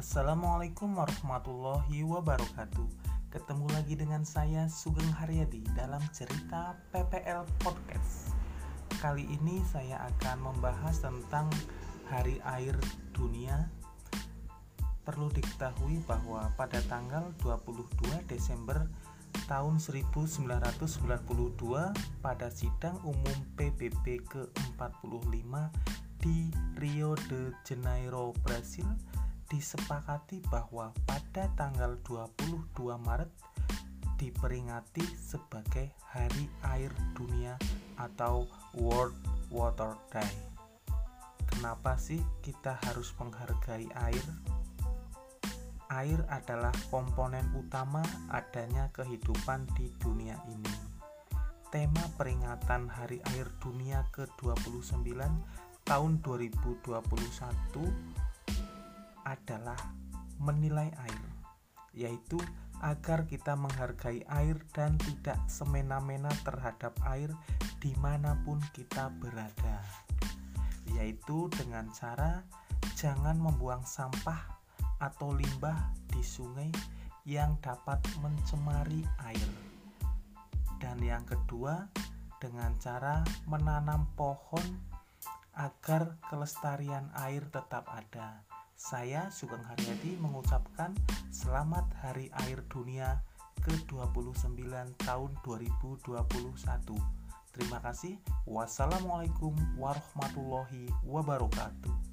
Assalamualaikum warahmatullahi wabarakatuh. Ketemu lagi dengan saya Sugeng Haryadi dalam cerita PPL Podcast. Kali ini saya akan membahas tentang Hari Air Dunia. Perlu diketahui bahwa pada tanggal 22 Desember tahun 1992 pada sidang umum PBB ke-45 di Rio de Janeiro, Brasil disepakati bahwa pada tanggal 22 Maret diperingati sebagai Hari Air Dunia atau World Water Day. Kenapa sih kita harus menghargai air? Air adalah komponen utama adanya kehidupan di dunia ini. Tema peringatan Hari Air Dunia ke-29 tahun 2021 adalah menilai air, yaitu agar kita menghargai air dan tidak semena-mena terhadap air di mana pun kita berada, yaitu dengan cara jangan membuang sampah atau limbah di sungai yang dapat mencemari air. Dan yang kedua, dengan cara menanam pohon agar kelestarian air tetap ada saya Sugeng Haryadi mengucapkan selamat Hari Air Dunia ke-29 tahun 2021. Terima kasih. Wassalamualaikum warahmatullahi wabarakatuh.